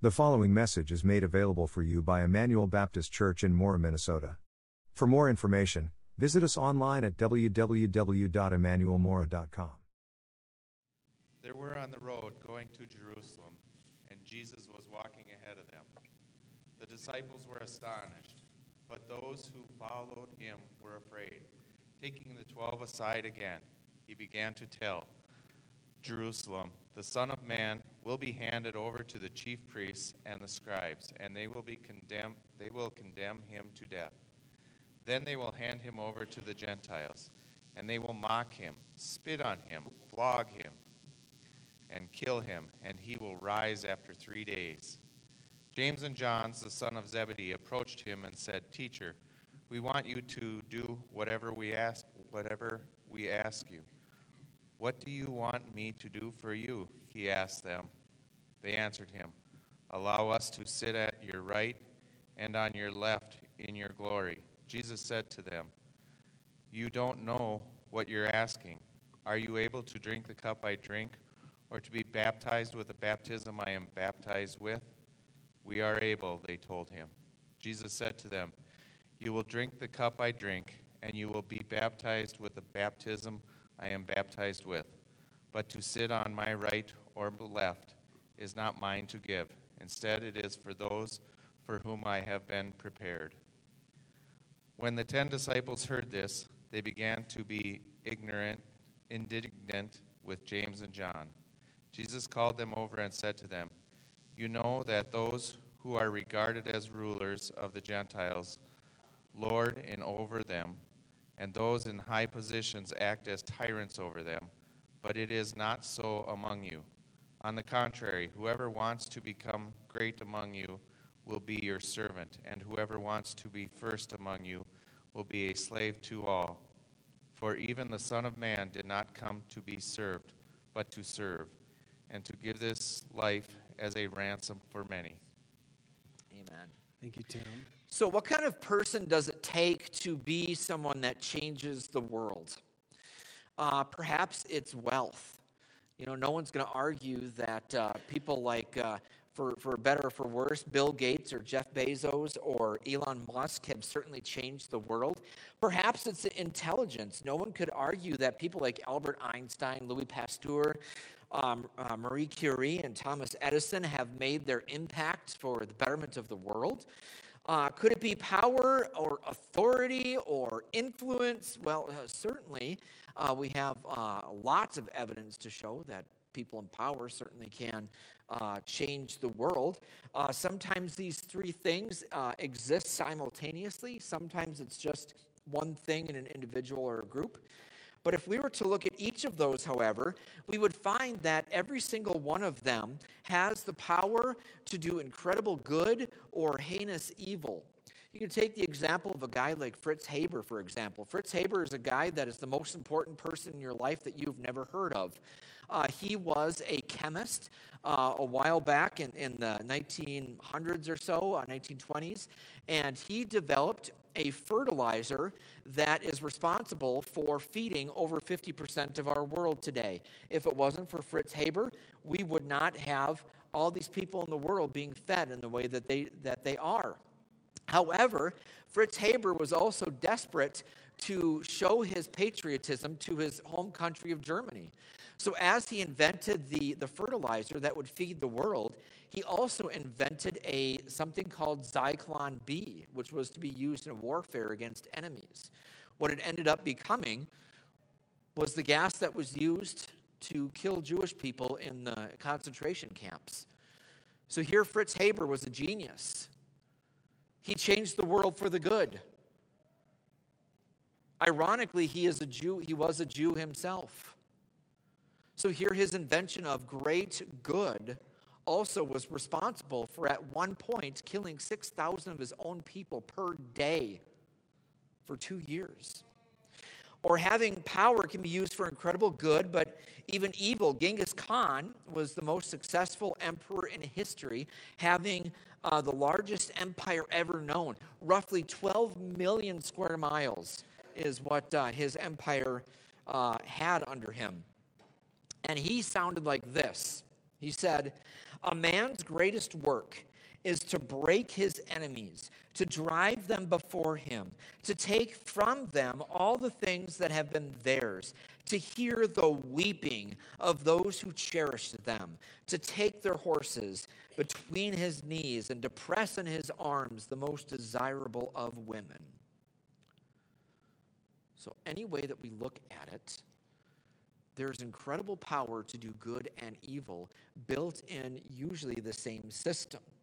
The following message is made available for you by Emmanuel Baptist Church in Mora, Minnesota. For more information, visit us online at www.emmanuelmora.com. They were on the road going to Jerusalem, and Jesus was walking ahead of them. The disciples were astonished, but those who followed him were afraid. Taking the twelve aside again, he began to tell Jerusalem, the Son of Man will be handed over to the chief priests and the scribes, and they will be condemned they will condemn him to death. Then they will hand him over to the Gentiles, and they will mock him, spit on him, flog him, and kill him, and he will rise after three days. James and John, the son of Zebedee, approached him and said, Teacher, we want you to do whatever we ask whatever we ask you. What do you want me to do for you? He asked them. They answered him, Allow us to sit at your right and on your left in your glory. Jesus said to them, You don't know what you're asking. Are you able to drink the cup I drink, or to be baptized with the baptism I am baptized with? We are able, they told him. Jesus said to them, You will drink the cup I drink, and you will be baptized with the baptism I am baptized with. But to sit on my right or left is not mine to give. Instead, it is for those for whom I have been prepared. When the ten disciples heard this, they began to be ignorant, indignant with James and John. Jesus called them over and said to them, You know that those who are regarded as rulers of the Gentiles lord and over them and those in high positions act as tyrants over them. But it is not so among you. On the contrary, whoever wants to become great among you will be your servant, and whoever wants to be first among you will be a slave to all. For even the Son of Man did not come to be served, but to serve, and to give this life as a ransom for many. Amen. Thank you, Tim. So, what kind of person does it take to be someone that changes the world? Uh, perhaps it's wealth. You know, no one's going to argue that uh, people like, uh, for, for better or for worse, Bill Gates or Jeff Bezos or Elon Musk have certainly changed the world. Perhaps it's intelligence. No one could argue that people like Albert Einstein, Louis Pasteur, um, uh, Marie Curie, and Thomas Edison have made their impact for the betterment of the world. Uh, could it be power or authority or influence? Well, uh, certainly uh, we have uh, lots of evidence to show that people in power certainly can uh, change the world. Uh, sometimes these three things exist simultaneously, sometimes it's just one thing in an individual or a group. But if we were to look at each of those, however, we would find that every single one of them has the power to do incredible good or heinous evil. You can take the example of a guy like Fritz Haber, for example. Fritz Haber is a guy that is the most important person in your life that you've never heard of. Uh, he was a chemist uh, a while back in, in the 1900s or so, uh, 1920s, and he developed a fertilizer that is responsible for feeding over 50% of our world today. If it wasn't for Fritz Haber, we would not have all these people in the world being fed in the way that they, that they are. However, Fritz Haber was also desperate to show his patriotism to his home country of Germany. So, as he invented the, the fertilizer that would feed the world, he also invented a something called Zyklon B, which was to be used in warfare against enemies. What it ended up becoming was the gas that was used to kill Jewish people in the concentration camps. So here Fritz Haber was a genius. He changed the world for the good. Ironically, he is a Jew, he was a Jew himself. So here his invention of great good also was responsible for at one point killing 6,000 of his own people per day for two years. Or having power can be used for incredible good, but even evil. Genghis Khan was the most successful emperor in history, having uh, the largest empire ever known. Roughly 12 million square miles is what uh, his empire uh, had under him. And he sounded like this He said, A man's greatest work is to break his enemies, to drive them before him, to take from them all the things that have been theirs, to hear the weeping of those who cherish them, to take their horses between his knees and to press in his arms the most desirable of women. So, any way that we look at it, there's incredible power to do good and evil built in usually the same systems.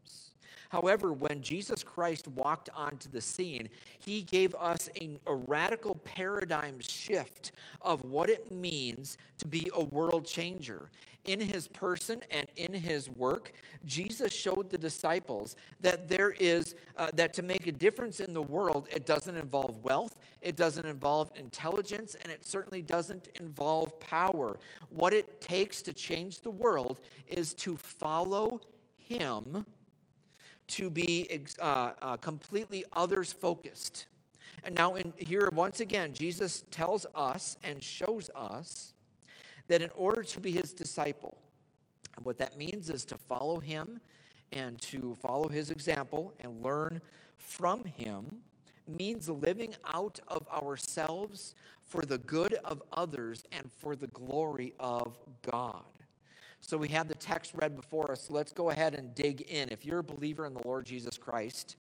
However, when Jesus Christ walked onto the scene, he gave us a, a, radical paradigm shift of what it means to be a world changer in his person and in his work, Jesus showed the disciples that there is, uh, that to make a difference in the world, it doesn't involve wealth, it doesn't involve intelligence, and it certainly doesn't involve power. What it takes to change the world is to follow him, to be uh, uh, completely others focused. And now, in, here, once again, Jesus tells us and shows us that in order to be his disciple, what that means is to follow him and to follow his example and learn from him means living out of ourselves for the good of others and for the glory of God. So we have the text read before us. Let's go ahead and dig in. If you're a believer in the Lord Jesus Christ,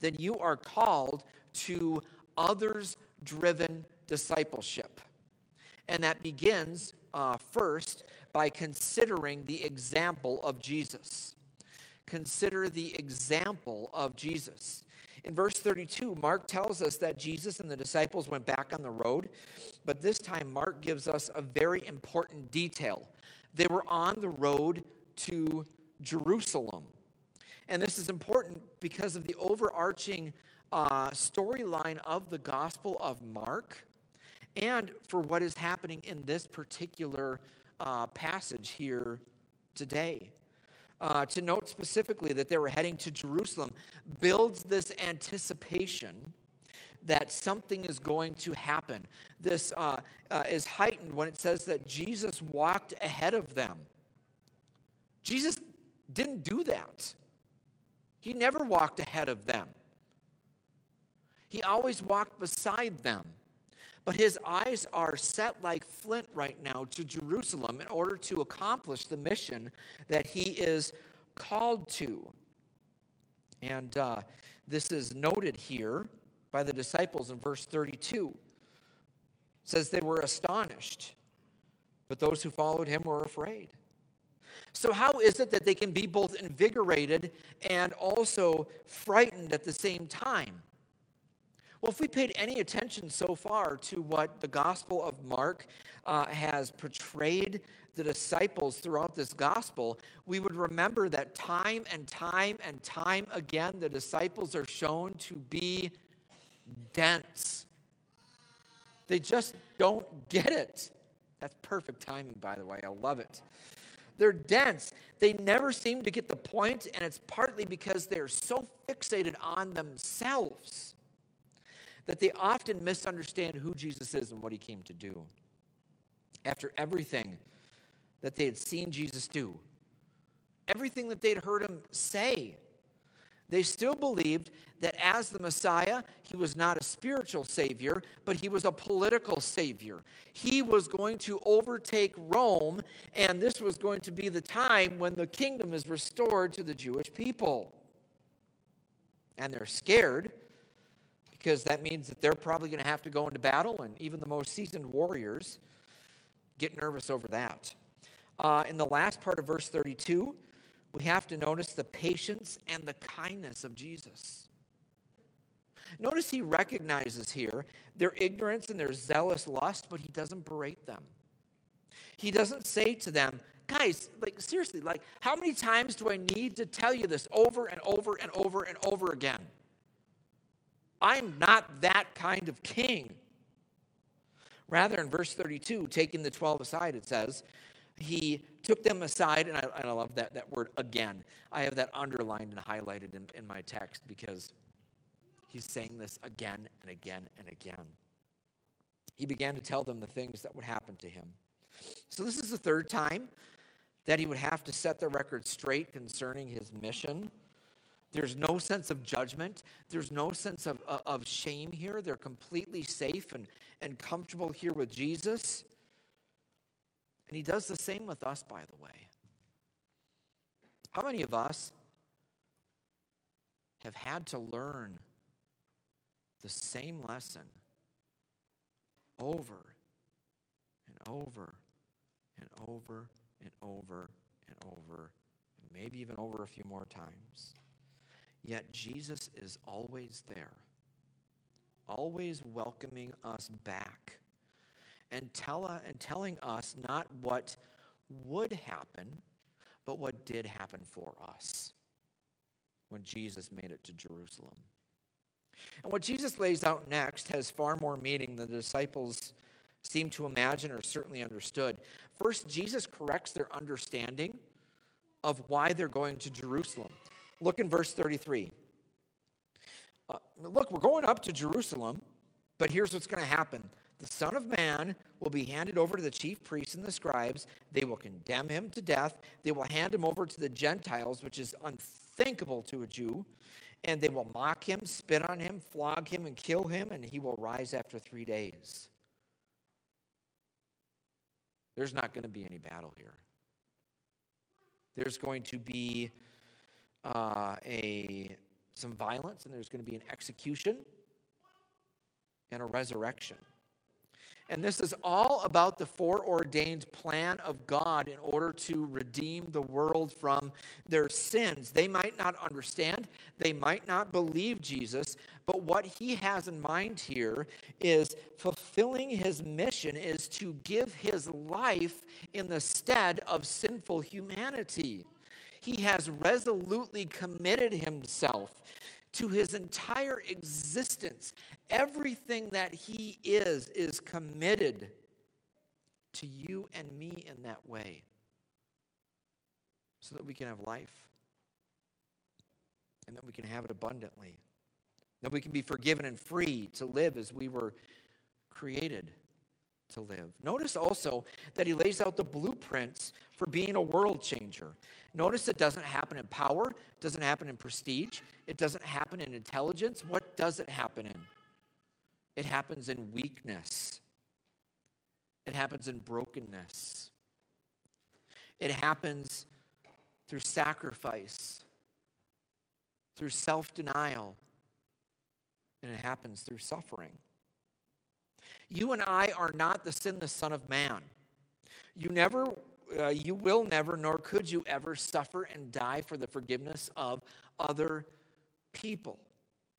then you are called to others driven discipleship. And that begins uh, first by considering the example of Jesus. Consider the example of Jesus. In verse 32, Mark tells us that Jesus and the disciples went back on the road, but this time Mark gives us a very important detail. They were on the road to Jerusalem. And this is important because of the overarching uh, storyline of the Gospel of Mark and for what is happening in this particular uh, passage here today. Uh, to note specifically that they were heading to Jerusalem builds this anticipation that something is going to happen. This uh, uh, is heightened when it says that Jesus walked ahead of them. Jesus didn't do that, he never walked ahead of them, he always walked beside them. But his eyes are set like flint right now to Jerusalem in order to accomplish the mission that he is called to. And uh, this is noted here by the disciples in verse 32. It says they were astonished, but those who followed him were afraid. So, how is it that they can be both invigorated and also frightened at the same time? Well, if we paid any attention so far to what the Gospel of Mark uh, has portrayed the disciples throughout this gospel, we would remember that time and time and time again, the disciples are shown to be dense. They just don't get it. That's perfect timing, by the way. I love it. They're dense. They never seem to get the point, and it's partly because they're so fixated on themselves that they often misunderstand who Jesus is and what he came to do. After everything that they had seen Jesus do, everything that they'd heard him say, they still believed that as the Messiah, he was not a spiritual savior, but he was a political savior. He was going to overtake Rome, and this was going to be the time when the kingdom is restored to the Jewish people. And they're scared because that means that they're probably going to have to go into battle, and even the most seasoned warriors get nervous over that. Uh, in the last part of verse 32, we have to notice the patience and the kindness of Jesus. Notice he recognizes here their ignorance and their zealous lust, but he doesn't berate them. He doesn't say to them, guys, like seriously, like how many times do I need to tell you this over and over and over and over again? I'm not that kind of king. Rather, in verse 32, taking the 12 aside, it says, he took them aside, and I, and I love that, that word again. I have that underlined and highlighted in, in my text because he's saying this again and again and again. He began to tell them the things that would happen to him. So, this is the third time that he would have to set the record straight concerning his mission. There's no sense of judgment. There's no sense of, of shame here. They're completely safe and, and comfortable here with Jesus. And he does the same with us, by the way. How many of us have had to learn the same lesson over and over and over and over and over, and maybe even over a few more times? Yet Jesus is always there, always welcoming us back and, tell, and telling us not what would happen, but what did happen for us when Jesus made it to Jerusalem. And what Jesus lays out next has far more meaning than the disciples seem to imagine or certainly understood. First, Jesus corrects their understanding of why they're going to Jerusalem. Look in verse 33. Uh, look, we're going up to Jerusalem, but here's what's going to happen the Son of Man will be handed over to the chief priests and the scribes. They will condemn him to death. They will hand him over to the Gentiles, which is unthinkable to a Jew. And they will mock him, spit on him, flog him, and kill him, and he will rise after three days. There's not going to be any battle here. There's going to be uh, a some violence, and there's going to be an execution and a resurrection. And this is all about the foreordained plan of God in order to redeem the world from their sins. They might not understand, they might not believe Jesus, but what he has in mind here is fulfilling his mission is to give his life in the stead of sinful humanity. He has resolutely committed himself to his entire existence. Everything that he is, is committed to you and me in that way so that we can have life and that we can have it abundantly, that we can be forgiven and free to live as we were created to live. Notice also that he lays out the blueprints for being a world changer. Notice it doesn't happen in power, it doesn't happen in prestige, it doesn't happen in intelligence. What does it happen in? It happens in weakness. It happens in brokenness. It happens through sacrifice, through self denial, and it happens through suffering. You and I are not the sinless Son of Man. You never, uh, you will never, nor could you ever suffer and die for the forgiveness of other people.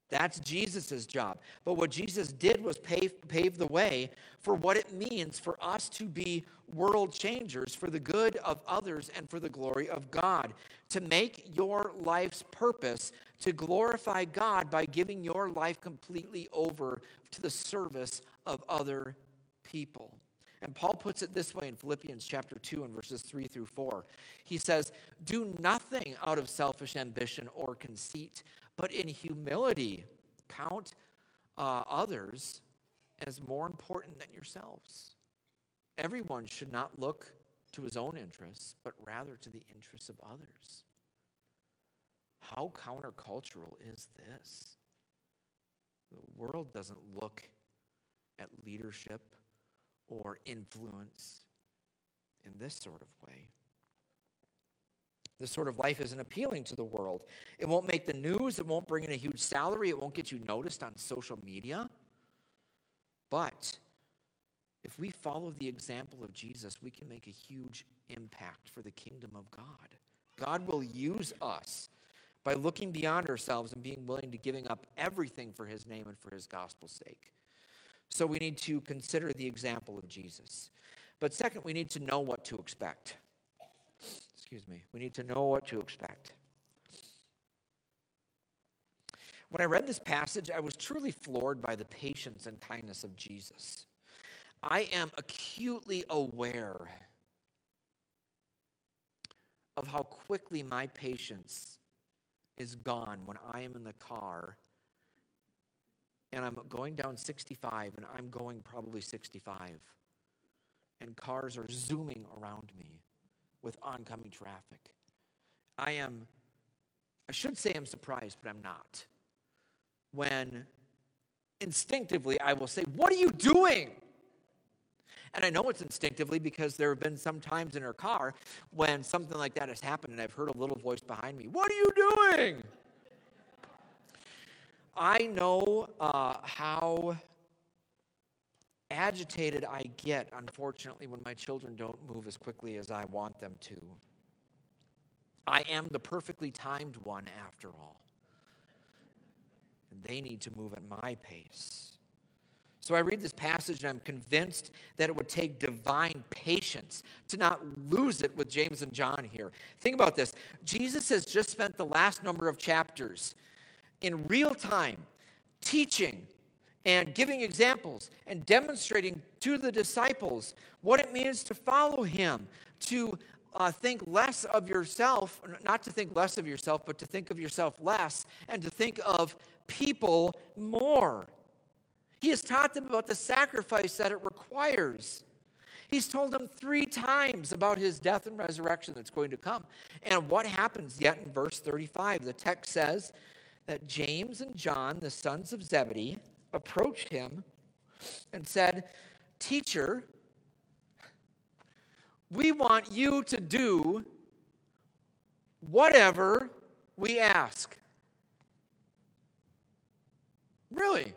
That's Jesus' job. But what Jesus did was pave, pave the way for what it means for us to be world changers for the good of others and for the glory of God. To make your life's purpose to glorify God by giving your life completely over to the service of other people. And Paul puts it this way in Philippians chapter 2 and verses 3 through 4. He says, Do nothing out of selfish ambition or conceit, but in humility count uh, others as more important than yourselves. Everyone should not look to his own interests, but rather to the interests of others. How countercultural is this? The world doesn't look at leadership or influence in this sort of way. This sort of life isn't appealing to the world. It won't make the news, it won't bring in a huge salary, it won't get you noticed on social media. But if we follow the example of Jesus, we can make a huge impact for the kingdom of God. God will use us by looking beyond ourselves and being willing to giving up everything for his name and for his gospel's sake. So we need to consider the example of Jesus. But second, we need to know what to expect. Excuse me. We need to know what to expect. When I read this passage, I was truly floored by the patience and kindness of Jesus. I am acutely aware of how quickly my patience is gone when I am in the car and I'm going down 65 and I'm going probably 65 and cars are zooming around me with oncoming traffic. I am, I should say I'm surprised, but I'm not. When instinctively I will say, What are you doing? And I know it's instinctively because there have been some times in her car when something like that has happened and I've heard a little voice behind me, What are you doing? I know uh, how agitated I get, unfortunately, when my children don't move as quickly as I want them to. I am the perfectly timed one, after all. And they need to move at my pace. So I read this passage and I'm convinced that it would take divine patience to not lose it with James and John here. Think about this Jesus has just spent the last number of chapters in real time teaching and giving examples and demonstrating to the disciples what it means to follow him, to uh, think less of yourself, not to think less of yourself, but to think of yourself less, and to think of people more. He has taught them about the sacrifice that it requires. He's told them three times about his death and resurrection that's going to come. And what happens yet in verse 35? The text says that James and John, the sons of Zebedee, approached him and said, Teacher, we want you to do whatever we ask. Really?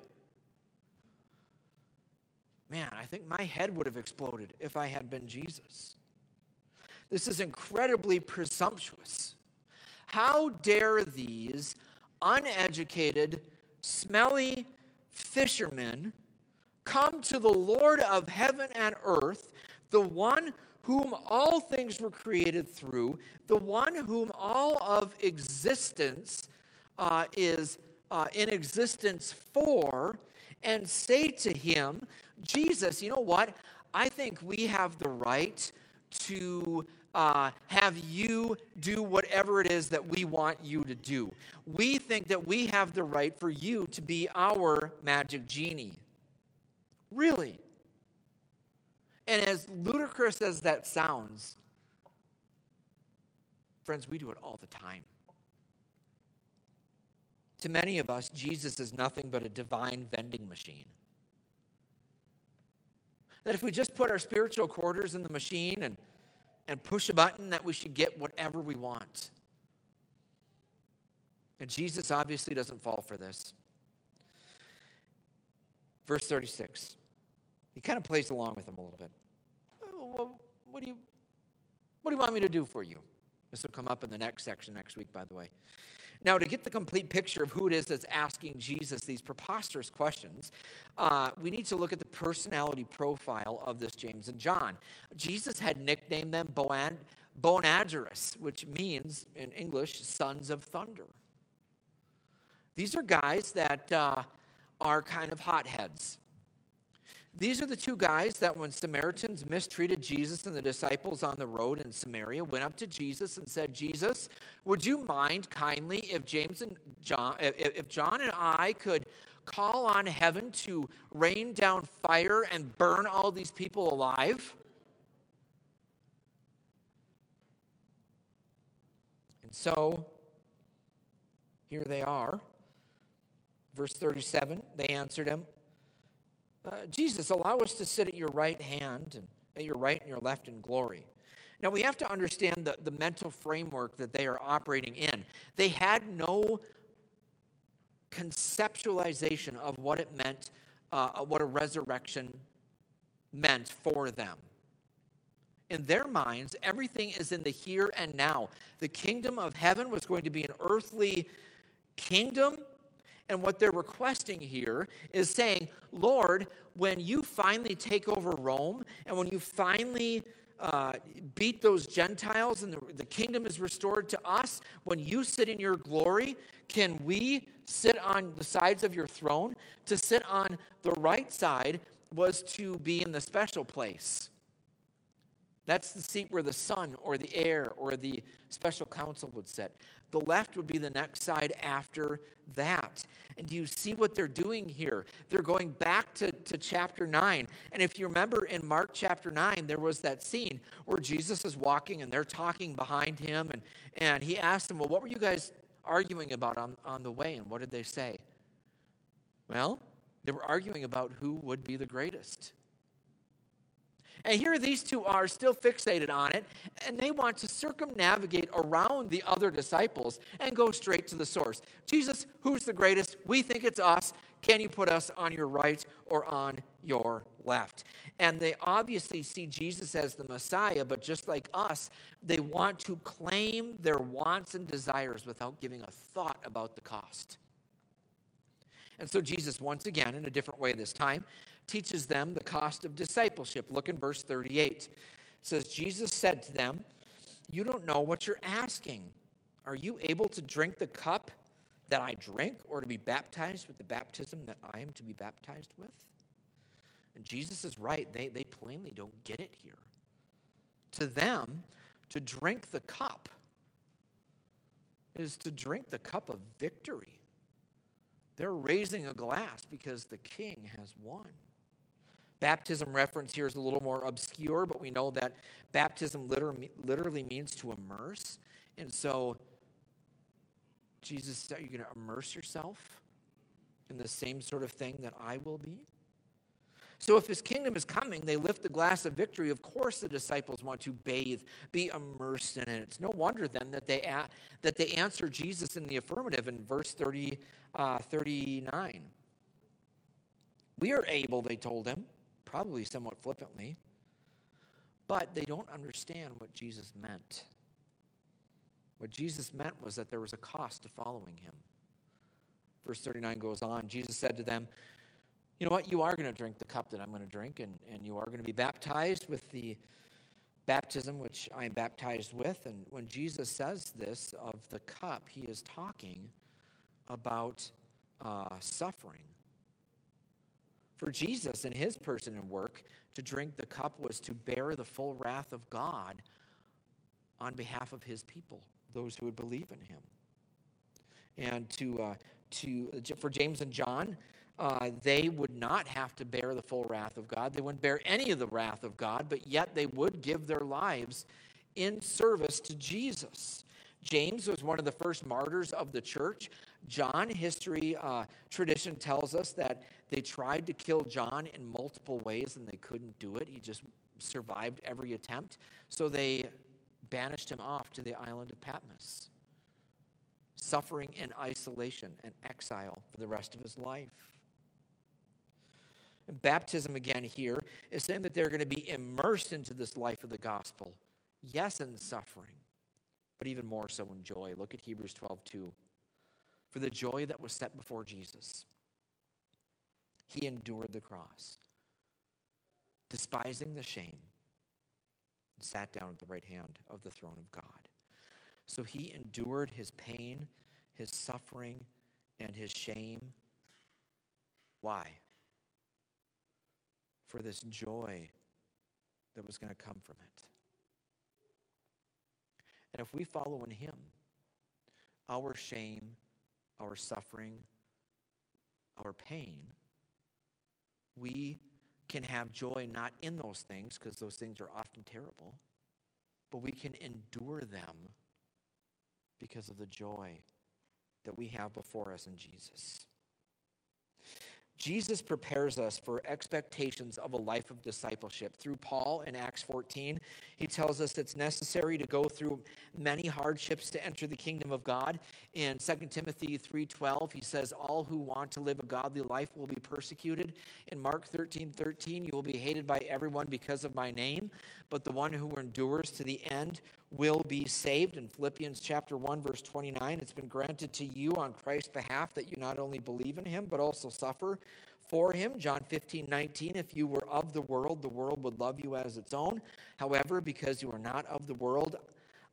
Man, I think my head would have exploded if I had been Jesus. This is incredibly presumptuous. How dare these uneducated, smelly fishermen come to the Lord of heaven and earth, the one whom all things were created through, the one whom all of existence uh, is uh, in existence for, and say to him, Jesus, you know what? I think we have the right to uh, have you do whatever it is that we want you to do. We think that we have the right for you to be our magic genie. Really? And as ludicrous as that sounds, friends, we do it all the time. To many of us, Jesus is nothing but a divine vending machine. That if we just put our spiritual quarters in the machine and, and push a button, that we should get whatever we want. And Jesus obviously doesn't fall for this. Verse 36. He kind of plays along with them a little bit. Oh, well, what do you what do you want me to do for you? This will come up in the next section next week, by the way. Now, to get the complete picture of who it is that's asking Jesus these preposterous questions, uh, we need to look at the personality profile of this James and John. Jesus had nicknamed them Boan, which means in English, sons of thunder. These are guys that uh, are kind of hotheads. These are the two guys that, when Samaritans mistreated Jesus and the disciples on the road in Samaria, went up to Jesus and said, Jesus, would you mind kindly if James and John, if John and I could call on heaven to rain down fire and burn all these people alive? And so, here they are. Verse 37 they answered him, uh, Jesus, allow us to sit at your right hand and at your right and your left in glory. Now, we have to understand the, the mental framework that they are operating in. They had no conceptualization of what it meant, uh, what a resurrection meant for them. In their minds, everything is in the here and now. The kingdom of heaven was going to be an earthly kingdom and what they're requesting here is saying, Lord, when you finally take over Rome and when you finally uh, beat those Gentiles and the, the kingdom is restored to us, when you sit in your glory, can we sit on the sides of your throne? To sit on the right side was to be in the special place. That's the seat where the son or the heir or the special counsel would sit. The left would be the next side after that. And do you see what they're doing here? They're going back to, to chapter 9. And if you remember in Mark chapter 9, there was that scene where Jesus is walking and they're talking behind him. And, and he asked them, Well, what were you guys arguing about on, on the way? And what did they say? Well, they were arguing about who would be the greatest. And here these two are still fixated on it, and they want to circumnavigate around the other disciples and go straight to the source. Jesus, who's the greatest? We think it's us. Can you put us on your right or on your left? And they obviously see Jesus as the Messiah, but just like us, they want to claim their wants and desires without giving a thought about the cost. And so Jesus, once again, in a different way this time, teaches them the cost of discipleship. Look in verse 38. It says, Jesus said to them, You don't know what you're asking. Are you able to drink the cup that I drink, or to be baptized with the baptism that I am to be baptized with? And Jesus is right. They, they plainly don't get it here. To them, to drink the cup is to drink the cup of victory. They're raising a glass because the king has won. Baptism reference here is a little more obscure, but we know that baptism literally means to immerse. And so, Jesus, said, are you going to immerse yourself in the same sort of thing that I will be? So, if his kingdom is coming, they lift the glass of victory. Of course, the disciples want to bathe, be immersed in it. It's no wonder then that they, that they answer Jesus in the affirmative in verse 30, uh, 39. We are able, they told him, probably somewhat flippantly, but they don't understand what Jesus meant. What Jesus meant was that there was a cost to following him. Verse 39 goes on Jesus said to them, You know what? You are going to drink the cup that I'm going to drink, and, and you are going to be baptized with the baptism which I am baptized with. And when Jesus says this of the cup, he is talking about uh, suffering. For Jesus in his person and work, to drink the cup was to bear the full wrath of God on behalf of his people, those who would believe in him. And to, uh, to, for James and John, uh, they would not have to bear the full wrath of God. They wouldn't bear any of the wrath of God, but yet they would give their lives in service to Jesus. James was one of the first martyrs of the church. John, history uh, tradition tells us that they tried to kill John in multiple ways and they couldn't do it. He just survived every attempt. So they banished him off to the island of Patmos, suffering in isolation and exile for the rest of his life. And baptism, again, here is saying that they're going to be immersed into this life of the gospel. Yes, in suffering, but even more so in joy. Look at Hebrews 12 2 for the joy that was set before Jesus. He endured the cross, despising the shame, and sat down at the right hand of the throne of God. So he endured his pain, his suffering, and his shame. Why? For this joy that was going to come from it. And if we follow in him, our shame our suffering, our pain, we can have joy not in those things, because those things are often terrible, but we can endure them because of the joy that we have before us in Jesus. Jesus prepares us for expectations of a life of discipleship. Through Paul in Acts 14, he tells us it's necessary to go through many hardships to enter the kingdom of God. In 2 Timothy 3:12, he says all who want to live a godly life will be persecuted. In Mark 13:13, 13, 13, you will be hated by everyone because of my name, but the one who endures to the end will be saved. In Philippians chapter 1 verse 29, it's been granted to you on Christ's behalf that you not only believe in him but also suffer for him. John 15, 19, if you were of the world, the world would love you as its own. However, because you are not of the world,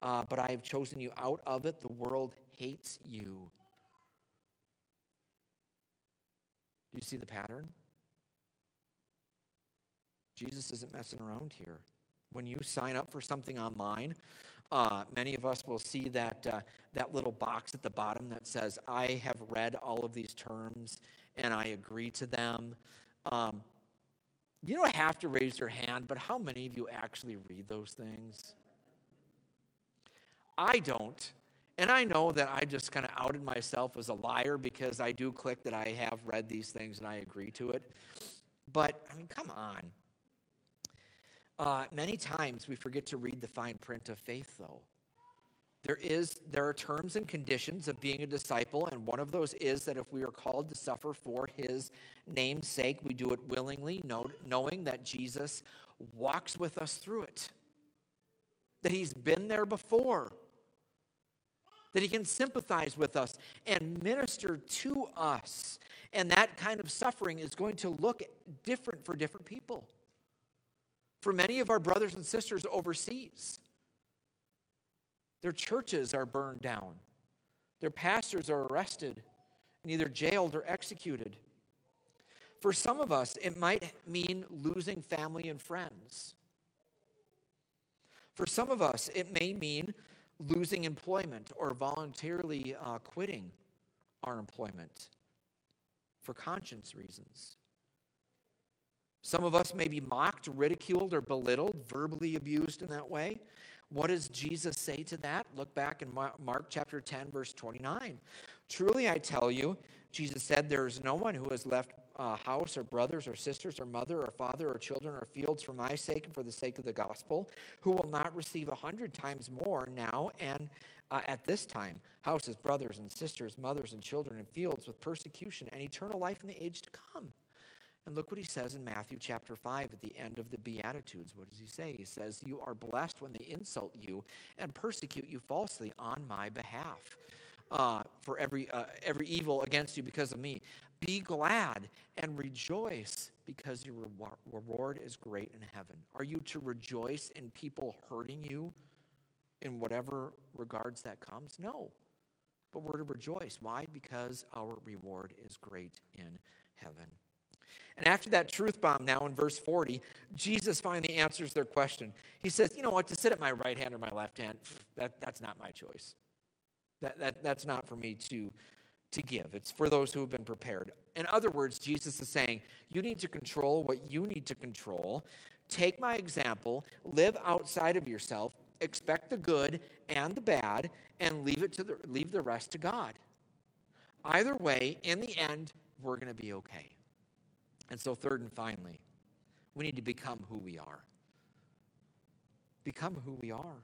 uh, but I have chosen you out of it, the world hates you. Do you see the pattern? Jesus isn't messing around here. When you sign up for something online, uh, many of us will see that, uh, that little box at the bottom that says, I have read all of these terms and I agree to them. Um, you don't have to raise your hand, but how many of you actually read those things? I don't. And I know that I just kind of outed myself as a liar because I do click that I have read these things and I agree to it. But, I mean, come on. Uh, many times we forget to read the fine print of faith, though. There is there are terms and conditions of being a disciple, and one of those is that if we are called to suffer for His name's sake, we do it willingly, knowing that Jesus walks with us through it, that He's been there before, that He can sympathize with us and minister to us, and that kind of suffering is going to look different for different people. For many of our brothers and sisters overseas their churches are burned down. Their pastors are arrested and either jailed or executed. For some of us, it might mean losing family and friends. For some of us, it may mean losing employment or voluntarily uh, quitting our employment for conscience reasons. Some of us may be mocked, ridiculed, or belittled, verbally abused in that way. What does Jesus say to that? Look back in Mark chapter 10, verse 29. Truly I tell you, Jesus said, There is no one who has left a house or brothers or sisters or mother or father or children or fields for my sake and for the sake of the gospel who will not receive a hundred times more now and uh, at this time houses, brothers and sisters, mothers and children and fields with persecution and eternal life in the age to come. And look what he says in Matthew chapter 5 at the end of the Beatitudes. What does he say? He says, You are blessed when they insult you and persecute you falsely on my behalf. Uh, for every, uh, every evil against you because of me. Be glad and rejoice because your reward is great in heaven. Are you to rejoice in people hurting you in whatever regards that comes? No. But we're to rejoice. Why? Because our reward is great in heaven. And after that truth bomb, now in verse 40, Jesus finally answers their question. He says, You know what, to sit at my right hand or my left hand, that, that's not my choice. That, that, that's not for me to, to give. It's for those who have been prepared. In other words, Jesus is saying, You need to control what you need to control. Take my example, live outside of yourself, expect the good and the bad, and leave, it to the, leave the rest to God. Either way, in the end, we're going to be okay. And so, third and finally, we need to become who we are. Become who we are.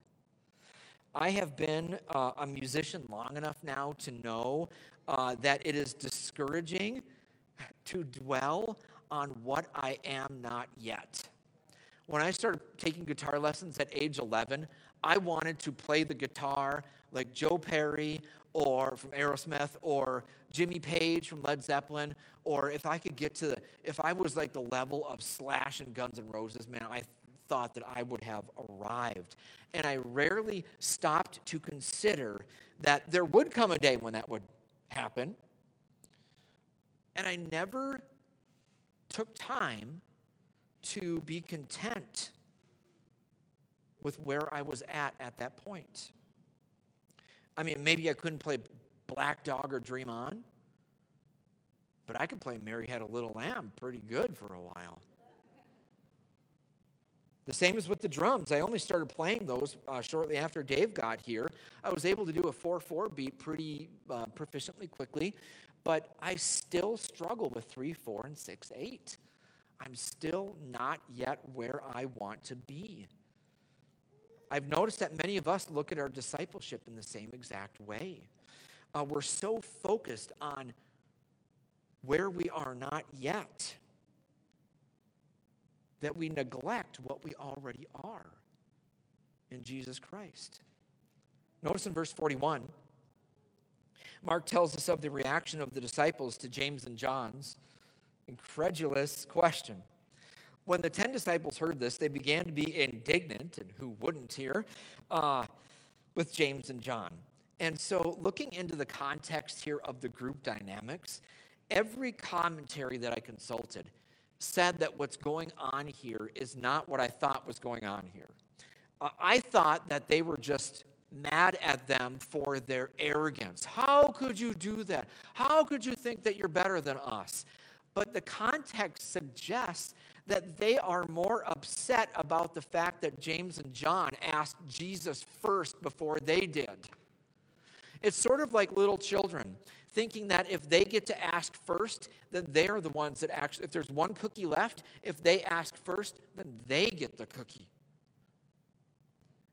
I have been uh, a musician long enough now to know uh, that it is discouraging to dwell on what I am not yet. When I started taking guitar lessons at age 11, I wanted to play the guitar like Joe Perry or from Aerosmith or Jimmy Page from Led Zeppelin, or if I could get to, the, if I was like the level of Slash and Guns N' Roses, man, I thought that I would have arrived. And I rarely stopped to consider that there would come a day when that would happen. And I never took time to be content with where I was at at that point. I mean, maybe I couldn't play Black Dog or Dream On. But I could play Mary Had a Little Lamb pretty good for a while. The same as with the drums. I only started playing those uh, shortly after Dave got here. I was able to do a 4 4 beat pretty uh, proficiently quickly, but I still struggle with 3 4 and 6 8. I'm still not yet where I want to be. I've noticed that many of us look at our discipleship in the same exact way uh, we're so focused on where we are not yet that we neglect what we already are in Jesus Christ. Notice in verse 41, Mark tells us of the reaction of the disciples to James and John's incredulous question. When the ten disciples heard this, they began to be indignant, and who wouldn't here, uh, with James and John. And so, looking into the context here of the group dynamics, every commentary that I consulted said that what's going on here is not what I thought was going on here. Uh, I thought that they were just mad at them for their arrogance. How could you do that? How could you think that you're better than us? But the context suggests that they are more upset about the fact that James and John asked Jesus first before they did. It's sort of like little children thinking that if they get to ask first, then they are the ones that actually, if there's one cookie left, if they ask first, then they get the cookie.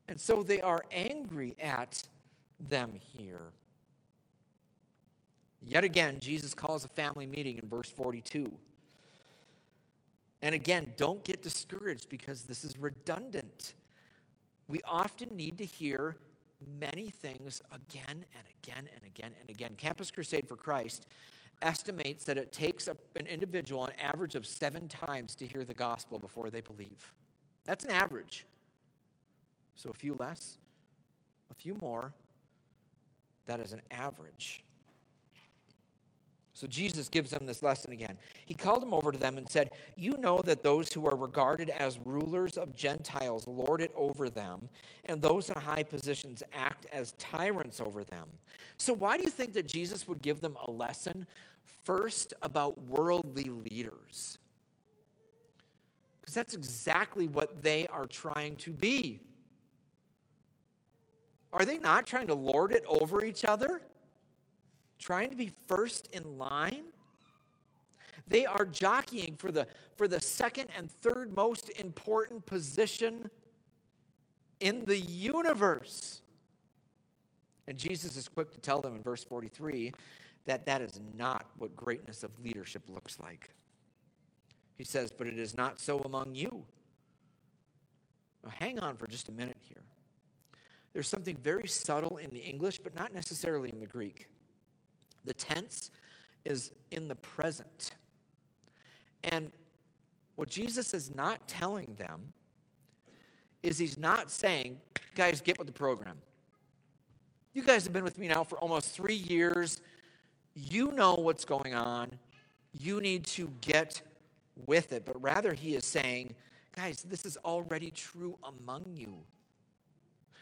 And so they are angry at them here. Yet again, Jesus calls a family meeting in verse 42. And again, don't get discouraged because this is redundant. We often need to hear many things again and again and again and again. Campus Crusade for Christ estimates that it takes an individual an average of seven times to hear the gospel before they believe. That's an average. So a few less, a few more, that is an average. So Jesus gives them this lesson again. He called them over to them and said, You know that those who are regarded as rulers of Gentiles lord it over them, and those in high positions act as tyrants over them. So, why do you think that Jesus would give them a lesson first about worldly leaders? Because that's exactly what they are trying to be. Are they not trying to lord it over each other? Trying to be first in line. They are jockeying for the, for the second and third most important position in the universe. And Jesus is quick to tell them in verse 43 that that is not what greatness of leadership looks like. He says, But it is not so among you. Now, hang on for just a minute here. There's something very subtle in the English, but not necessarily in the Greek. The tense is in the present. And what Jesus is not telling them is he's not saying, guys, get with the program. You guys have been with me now for almost three years. You know what's going on. You need to get with it. But rather, he is saying, guys, this is already true among you.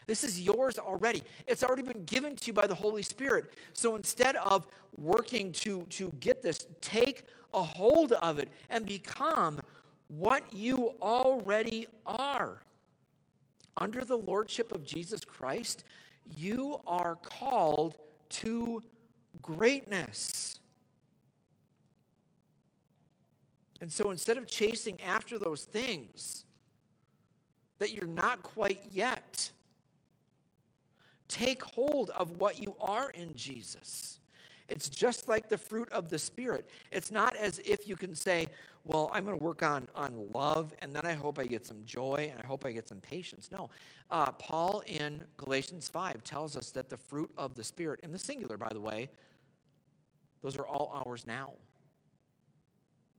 This is yours already. It's already been given to you by the Holy Spirit. So instead of working to, to get this, take a hold of it and become what you already are. Under the lordship of Jesus Christ, you are called to greatness. And so instead of chasing after those things that you're not quite yet, Take hold of what you are in Jesus. It's just like the fruit of the Spirit. It's not as if you can say, well, I'm going to work on, on love, and then I hope I get some joy, and I hope I get some patience. No. Uh, Paul in Galatians 5 tells us that the fruit of the Spirit, in the singular, by the way, those are all ours now.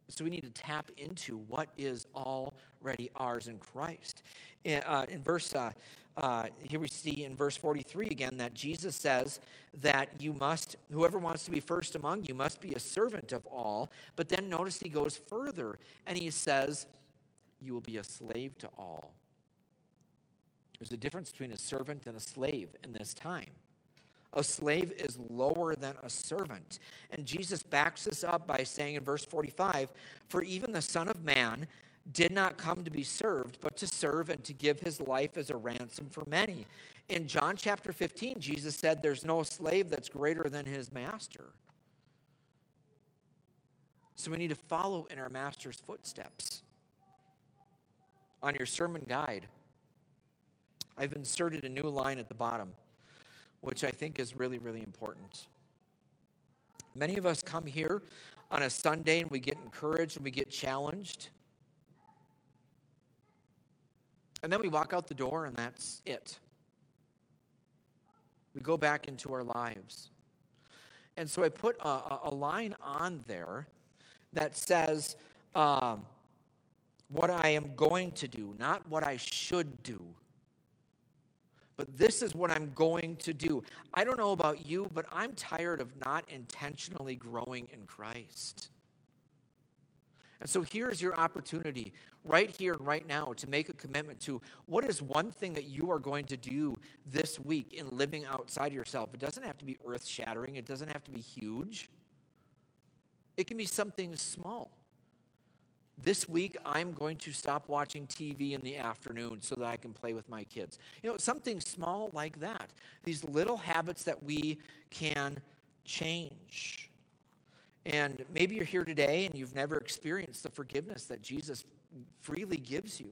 So we need to tap into what is already ours in Christ. In, uh, in verse, uh, uh, here we see in verse 43 again that Jesus says that you must, whoever wants to be first among you must be a servant of all. But then notice he goes further and he says, you will be a slave to all. There's a difference between a servant and a slave in this time. A slave is lower than a servant. And Jesus backs this up by saying in verse 45 For even the Son of Man did not come to be served, but to serve and to give his life as a ransom for many. In John chapter 15, Jesus said, There's no slave that's greater than his master. So we need to follow in our master's footsteps. On your sermon guide, I've inserted a new line at the bottom which I think is really, really important. Many of us come here on a Sunday and we get encouraged and we get challenged. And then we walk out the door and that's it. We go back into our lives. And so I put a, a line on there that says, um, what I am going to do, not what I should do but this is what I'm going to do. I don't know about you, but I'm tired of not intentionally growing in Christ. And so here's your opportunity right here and right now to make a commitment to what is one thing that you are going to do this week in living outside yourself. It doesn't have to be earth shattering, it doesn't have to be huge, it can be something small. This week, I'm going to stop watching TV in the afternoon so that I can play with my kids. You know, something small like that. These little habits that we can change. And maybe you're here today and you've never experienced the forgiveness that Jesus freely gives you.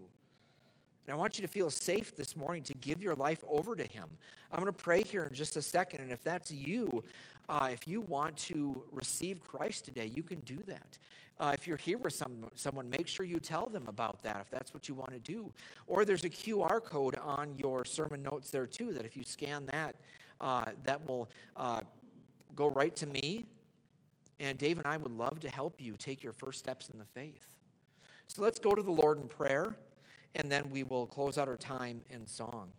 And I want you to feel safe this morning to give your life over to Him. I'm going to pray here in just a second. And if that's you, uh, if you want to receive Christ today, you can do that. Uh, if you're here with some, someone, make sure you tell them about that if that's what you want to do. Or there's a QR code on your sermon notes there too, that if you scan that, uh, that will uh, go right to me. And Dave and I would love to help you take your first steps in the faith. So let's go to the Lord in prayer, and then we will close out our time in song.